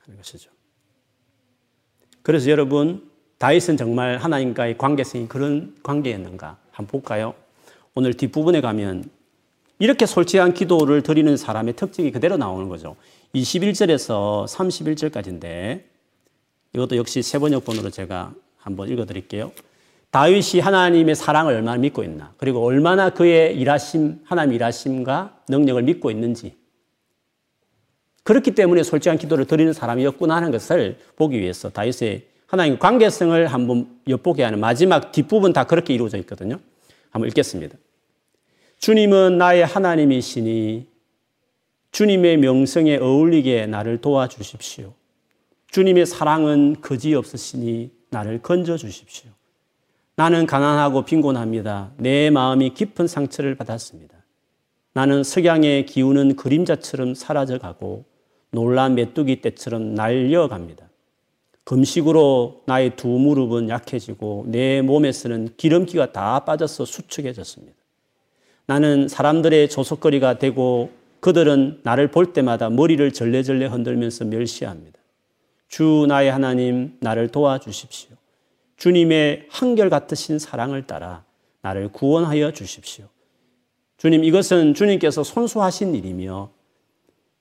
하는 것이죠. 그래서 여러분 다윗은 정말 하나님과의 관계성이 그런 관계였는가 한번 볼까요? 오늘 뒷부분에 가면 이렇게 솔직한 기도를 드리는 사람의 특징이 그대로 나오는 거죠. 21절에서 31절까지인데 이것도 역시 세번역본으로 제가 한번 읽어드릴게요. 다윗이 하나님의 사랑을 얼마나 믿고 있나, 그리고 얼마나 그의 일하심, 하나님 일하심과 능력을 믿고 있는지, 그렇기 때문에 솔직한 기도를 드리는 사람이었구나 하는 것을 보기 위해서 다윗의 하나님 관계성을 한번 엿보게 하는 마지막 뒷부분 다 그렇게 이루어져 있거든요. 한번 읽겠습니다. 주님은 나의 하나님이시니 주님의 명성에 어울리게 나를 도와주십시오. 주님의 사랑은 거지 없으시니 나를 건져 주십시오. 나는 가난하고 빈곤합니다. 내 마음이 깊은 상처를 받았습니다. 나는 석양의 기우는 그림자처럼 사라져 가고 놀란 메뚜기 떼처럼 날려갑니다. 금식으로 나의 두 무릎은 약해지고 내 몸에서는 기름기가 다 빠져서 수축해졌습니다. 나는 사람들의 조속거리가 되고 그들은 나를 볼 때마다 머리를 절레절레 흔들면서 멸시합니다. 주 나의 하나님 나를 도와주십시오. 주님의 한결같으신 사랑을 따라 나를 구원하여 주십시오. 주님 이것은 주님께서 손수하신 일이며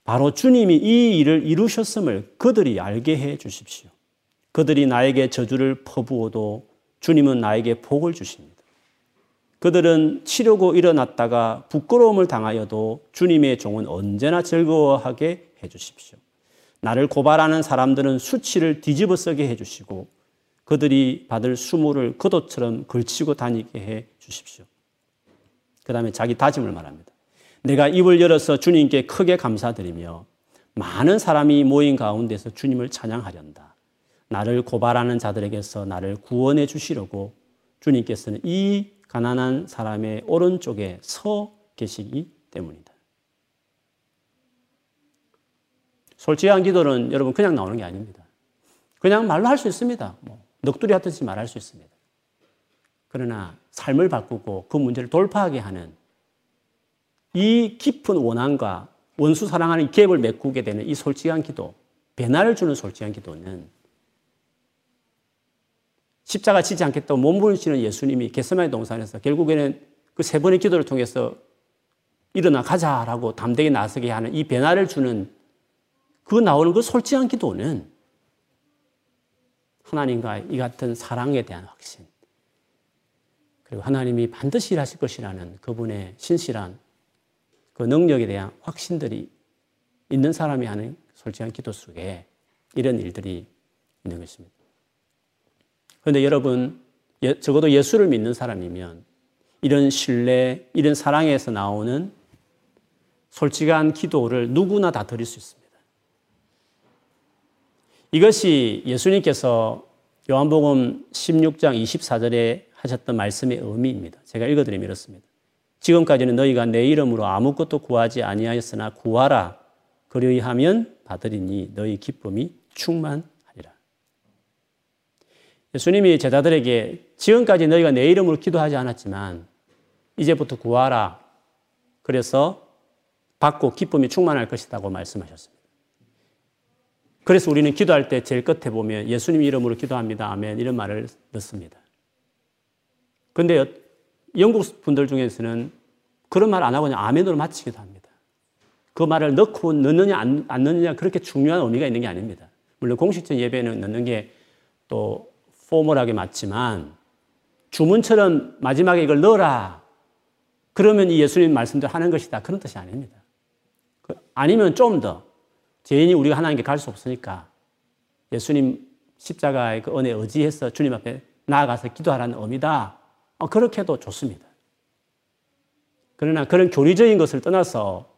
바로 주님이 이 일을 이루셨음을 그들이 알게 해 주십시오. 그들이 나에게 저주를 퍼부어도 주님은 나에게 복을 주십니다. 그들은 치려고 일어났다가 부끄러움을 당하여도 주님의 종은 언제나 즐거워하게 해 주십시오. 나를 고발하는 사람들은 수치를 뒤집어 쓰게 해 주시고 그들이 받을 수모를 겉옷처럼 걸치고 다니게 해 주십시오. 그 다음에 자기 다짐을 말합니다. 내가 입을 열어서 주님께 크게 감사드리며 많은 사람이 모인 가운데서 주님을 찬양하련다. 나를 고발하는 자들에게서 나를 구원해 주시려고 주님께서는 이 가난한 사람의 오른쪽에 서 계시기 때문이다. 솔직한 기도는 여러분 그냥 나오는 게 아닙니다. 그냥 말로 할 수 있습니다. 뭐 넋두리 하듯이 말할 수 있습니다. 그러나 삶을 바꾸고 그 문제를 돌파하게 하는 이 깊은 원한과 원수 사랑하는 갭을 메꾸게 되는 이 솔직한 기도, 배나를 주는 솔직한 기도는 십자가 지지 않겠다고 몸부림치는 예수님이 겟세마네 동산에서 결국에는 그 세 번의 기도를 통해서 일어나 가자라고 담대히 나서게 하는 이 변화를 주는 그 나오는 그 솔직한 기도는 하나님과 이 같은 사랑에 대한 확신, 그리고 하나님이 반드시 일하실 것이라는 그분의 신실한 그 능력에 대한 확신들이 있는 사람이 하는 솔직한 기도 속에 이런 일들이 있는 것입니다. 그런데 여러분, 예, 적어도 예수를 믿는 사람이면 이런 신뢰, 이런 사랑에서 나오는 솔직한 기도를 누구나 다 드릴 수 있습니다. 이것이 예수님께서 요한복음 16장 24절에 하셨던 말씀의 의미입니다. 제가 읽어드리면 이렇습니다. 지금까지는 너희가 내 이름으로 아무것도 구하지 아니하였으나 구하라 그리하면 받으리니 너희 기쁨이 충만하리라. 예수님이 제자들에게 지금까지 너희가 내 이름으로 기도하지 않았지만 이제부터 구하라. 그래서 받고 기쁨이 충만할 것이라고 말씀하셨습니다. 그래서 우리는 기도할 때 제일 끝에 보면 예수님 이름으로 기도합니다. 아멘. 이런 말을 넣습니다. 근데 영국 분들 중에서는 그런 말 안 하고 그냥 아멘으로 마치기도 합니다. 그 말을 넣고 넣느냐 안, 안 넣느냐 그렇게 중요한 의미가 있는 게 아닙니다. 물론 공식적 예배는 넣는 게 또 포멀하게 맞지만 주문처럼 마지막에 이걸 넣어라. 그러면 이 예수님 말씀대로 하는 것이다. 그런 뜻이 아닙니다. 그 아니면 좀 더, 죄인이 우리가 하나님께 갈 수 없으니까 예수님 십자가의 그 은혜 의지해서 주님 앞에 나아가서 기도하라는 의미다. 어, 그렇게 해도 좋습니다. 그러나 그런 교리적인 것을 떠나서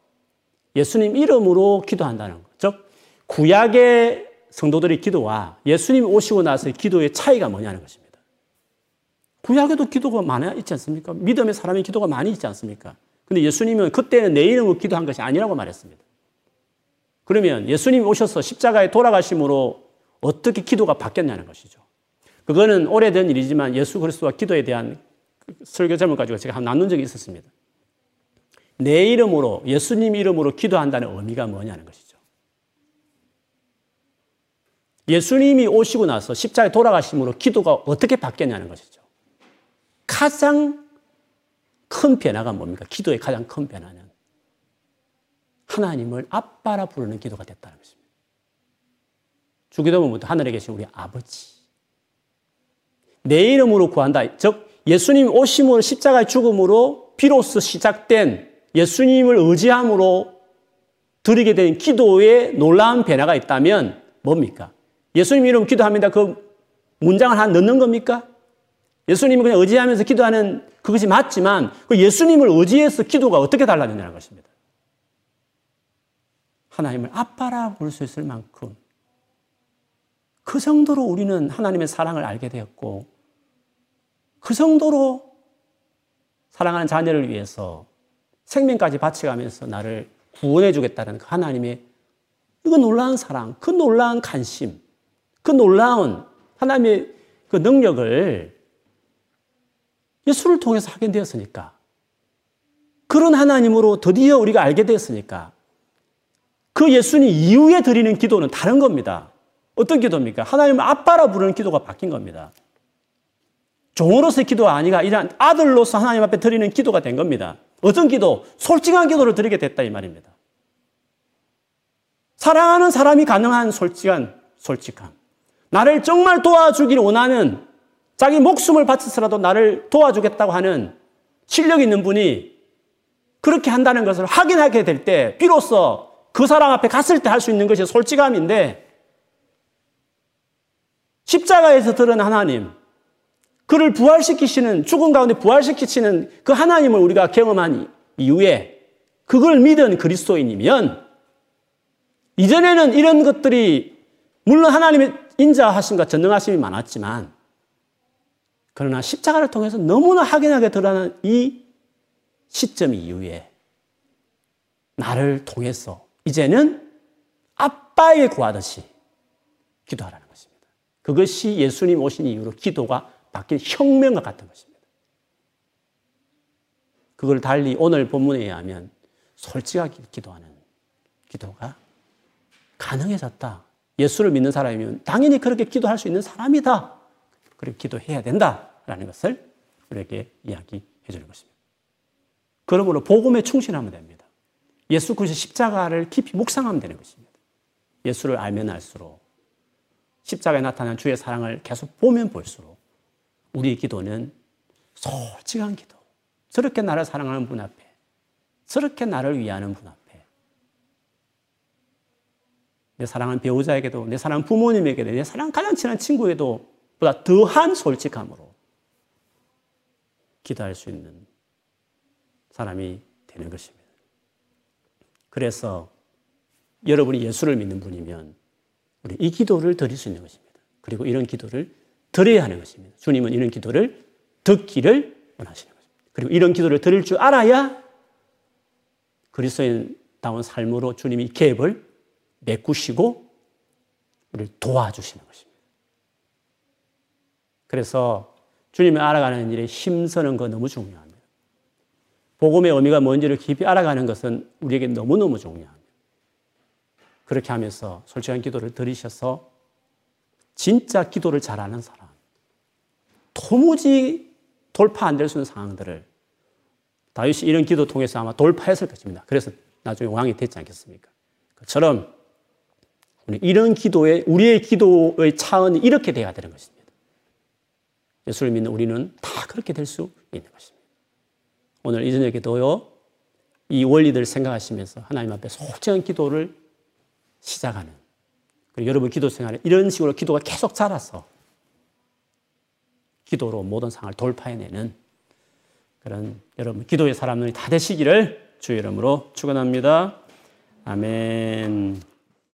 예수님 이름으로 기도한다는 것. 즉, 구약의 성도들의 기도와 예수님 오시고 나서의 기도의 차이가 뭐냐는 것입니다. 구약에도 기도가 많아 있지 않습니까? 믿음의 사람의 기도가 많이 있지 않습니까? 근데 예수님은 그때는 내 이름으로 기도한 것이 아니라고 말했습니다. 그러면 예수님 오셔서 십자가에 돌아가심으로 어떻게 기도가 바뀌었냐는 것이죠. 그거는 오래된 일이지만 예수 그리스도와 기도에 대한 설교 제목 가지고 제가 한번 나눈 적이 있었습니다. 내 이름으로 예수님 이름으로 기도한다는 의미가 뭐냐는 것이죠. 예수님이 오시고 나서 십자가에 돌아가심으로 기도가 어떻게 바뀌었냐는 것이죠. 가장 큰 변화가 뭡니까? 기도의 가장 큰 변화는 하나님을 아빠라 부르는 기도가 됐다는 것입니다. 주기도문부터 하늘에 계신 우리 아버지. 내 이름으로 구한다. 즉, 예수님 오심으로 십자가의 죽음으로 비로소 시작된 예수님을 의지함으로 드리게 된 기도에 놀라운 변화가 있다면 뭡니까? 예수님 이름 기도합니다. 그 문장을 한 넣는 겁니까? 예수님을 그냥 의지하면서 기도하는 그것이 맞지만 그 예수님을 의지해서 기도가 어떻게 달라지냐는 것입니다. 하나님을 아빠라 부를 수 있을 만큼 그 정도로 우리는 하나님의 사랑을 알게 되었고 그 정도로 사랑하는 자녀를 위해서 생명까지 바쳐가면서 나를 구원해 주겠다는 그 하나님의 그 놀라운 사랑, 그 놀라운 관심, 그 놀라운 하나님의 그 능력을 예수를 통해서 하게 되었으니까 그런 하나님으로 드디어 우리가 알게 되었으니까 그 예수님 이후에 드리는 기도는 다른 겁니다. 어떤 기도입니까? 하나님을 아빠라 부르는 기도가 바뀐 겁니다. 종으로서의 기도가 아니라 이런 아들로서 하나님 앞에 드리는 기도가 된 겁니다. 어떤 기도? 솔직한 기도를 드리게 됐다 이 말입니다. 사랑하는 사람이 가능한 솔직한 솔직함. 나를 정말 도와주기를 원하는 자기 목숨을 바쳐서라도 나를 도와주겠다고 하는 실력 있는 분이 그렇게 한다는 것을 확인하게 될 때 비로소 그 사람 앞에 갔을 때 할 수 있는 것이 솔직함인데 십자가에서 들은 하나님, 그를 부활시키시는, 죽은 가운데 부활시키시는 그 하나님을 우리가 경험한 이후에 그걸 믿은 그리스도인이면 이전에는 이런 것들이 물론 하나님의 인자하심과 전능하심이 많았지만 그러나 십자가를 통해서 너무나 확연하게 드러나는 이 시점 이후에 나를 통해서 이제는 아빠에게 구하듯이 기도하라는 것입니다. 그것이 예수님 오신 이후로 기도가 바뀐 혁명과 같은 것입니다. 그걸 달리 오늘 본문에 의하면 솔직하게 기도하는 기도가 가능해졌다. 예수를 믿는 사람이면 당연히 그렇게 기도할 수 있는 사람이다. 그렇게 기도해야 된다라는 것을 우리에게 이야기해 주는 것입니다. 그러므로 복음에 충실하면 됩니다. 예수 그리스도 십자가를 깊이 묵상하면 되는 것입니다. 예수를 알면 알수록 십자가에 나타난 주의 사랑을 계속 보면 볼수록 우리의 기도는 솔직한 기도. 저렇게 나를 사랑하는 분 앞에, 저렇게 나를 위하는 분 앞에, 내 사랑하는 배우자에게도, 내 사랑하는 부모님에게도, 내 사랑하는 가장 친한 친구에도 보다 더한 솔직함으로 기도할 수 있는 사람이 되는 것입니다. 그래서 여러분이 예수를 믿는 분이면 우리 이 기도를 드릴 수 있는 것입니다. 그리고 이런 기도를 드려야 하는 것입니다. 주님은 이런 기도를 듣기를 원하시는 것입니다. 그리고 이런 기도를 드릴 줄 알아야 그리스도인다운 삶으로 주님이 갭을 메꾸시고 우리를 도와주시는 것입니다. 그래서 주님을 알아가는 일에 힘쓰는 거 너무 중요합니다. 복음의 의미가 뭔지를 깊이 알아가는 것은 우리에게 너무너무 중요합니다. 그렇게 하면서 솔직한 기도를 들이셔서 진짜 기도를 잘하는 사람, 도무지 돌파 안 될 수 있는 상황들을 다윗이 이런 기도 통해서 아마 돌파했을 것입니다. 그래서 나중에 왕이 됐지 않겠습니까? 그처럼 이런 기도에 우리의 기도의 차원이 이렇게 돼야 되는 것입니다. 예수를 믿는 우리는 다 그렇게 될 수 있는 것입니다. 오늘 이 저녁에도요, 이 원리들을 생각하시면서 하나님 앞에 솔직한 기도를 시작하는, 그리고 여러분 기도 생활에 이런 식으로 기도가 계속 자라서 기도로 모든 상을 돌파해내는 그런 여러분 기도의 사람들이 다 되시기를 주의 이름으로 축원합니다. 아멘.